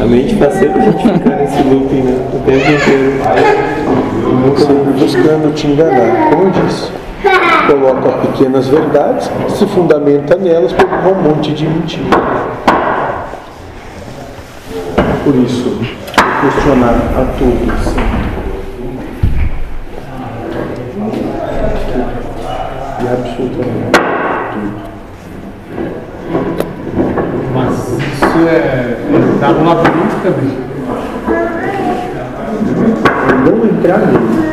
A mente faz sempre a gente ficar nesse looping, né? O tempo inteiro. sempre buscando te enganar. Como disse, coloca pequenas verdades, se fundamenta nelas para um monte de mentira. Por isso, questionar a todos. E absolutamente tudo. Mas isso é, é tá no labirinto também. Não entrar nele.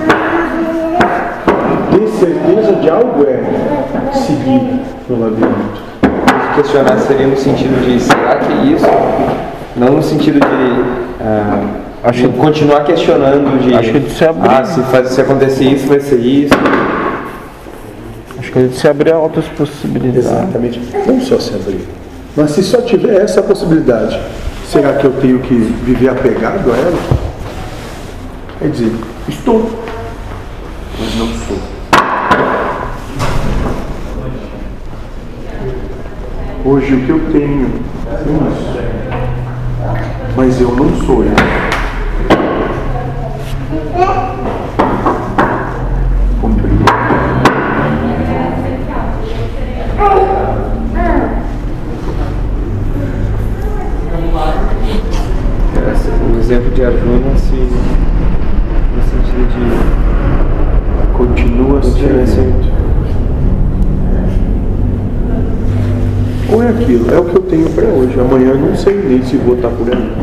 Ter certeza de algo é seguir no labirinto. Questionar seria no sentido de será que é isso? Não no sentido de ah, Acho de que- continuar questionando de Acho que de se abrir. ah, se, faz, se acontecer isso, vai ser isso. Acho que a gente se abrir a outras possibilidades. Exatamente. Não só se abrir. Mas se só tiver essa possibilidade, será que eu tenho que viver apegado a ela? Quer dizer, estou, mas não sou. Hoje o que eu tenho é. Mas eu não sou eu. Exemplo de Arjuna se, no sentido de Continua sendo. Ou é aquilo, é o que eu tenho para hoje. Amanhã eu não sei nem se vou estar por aí.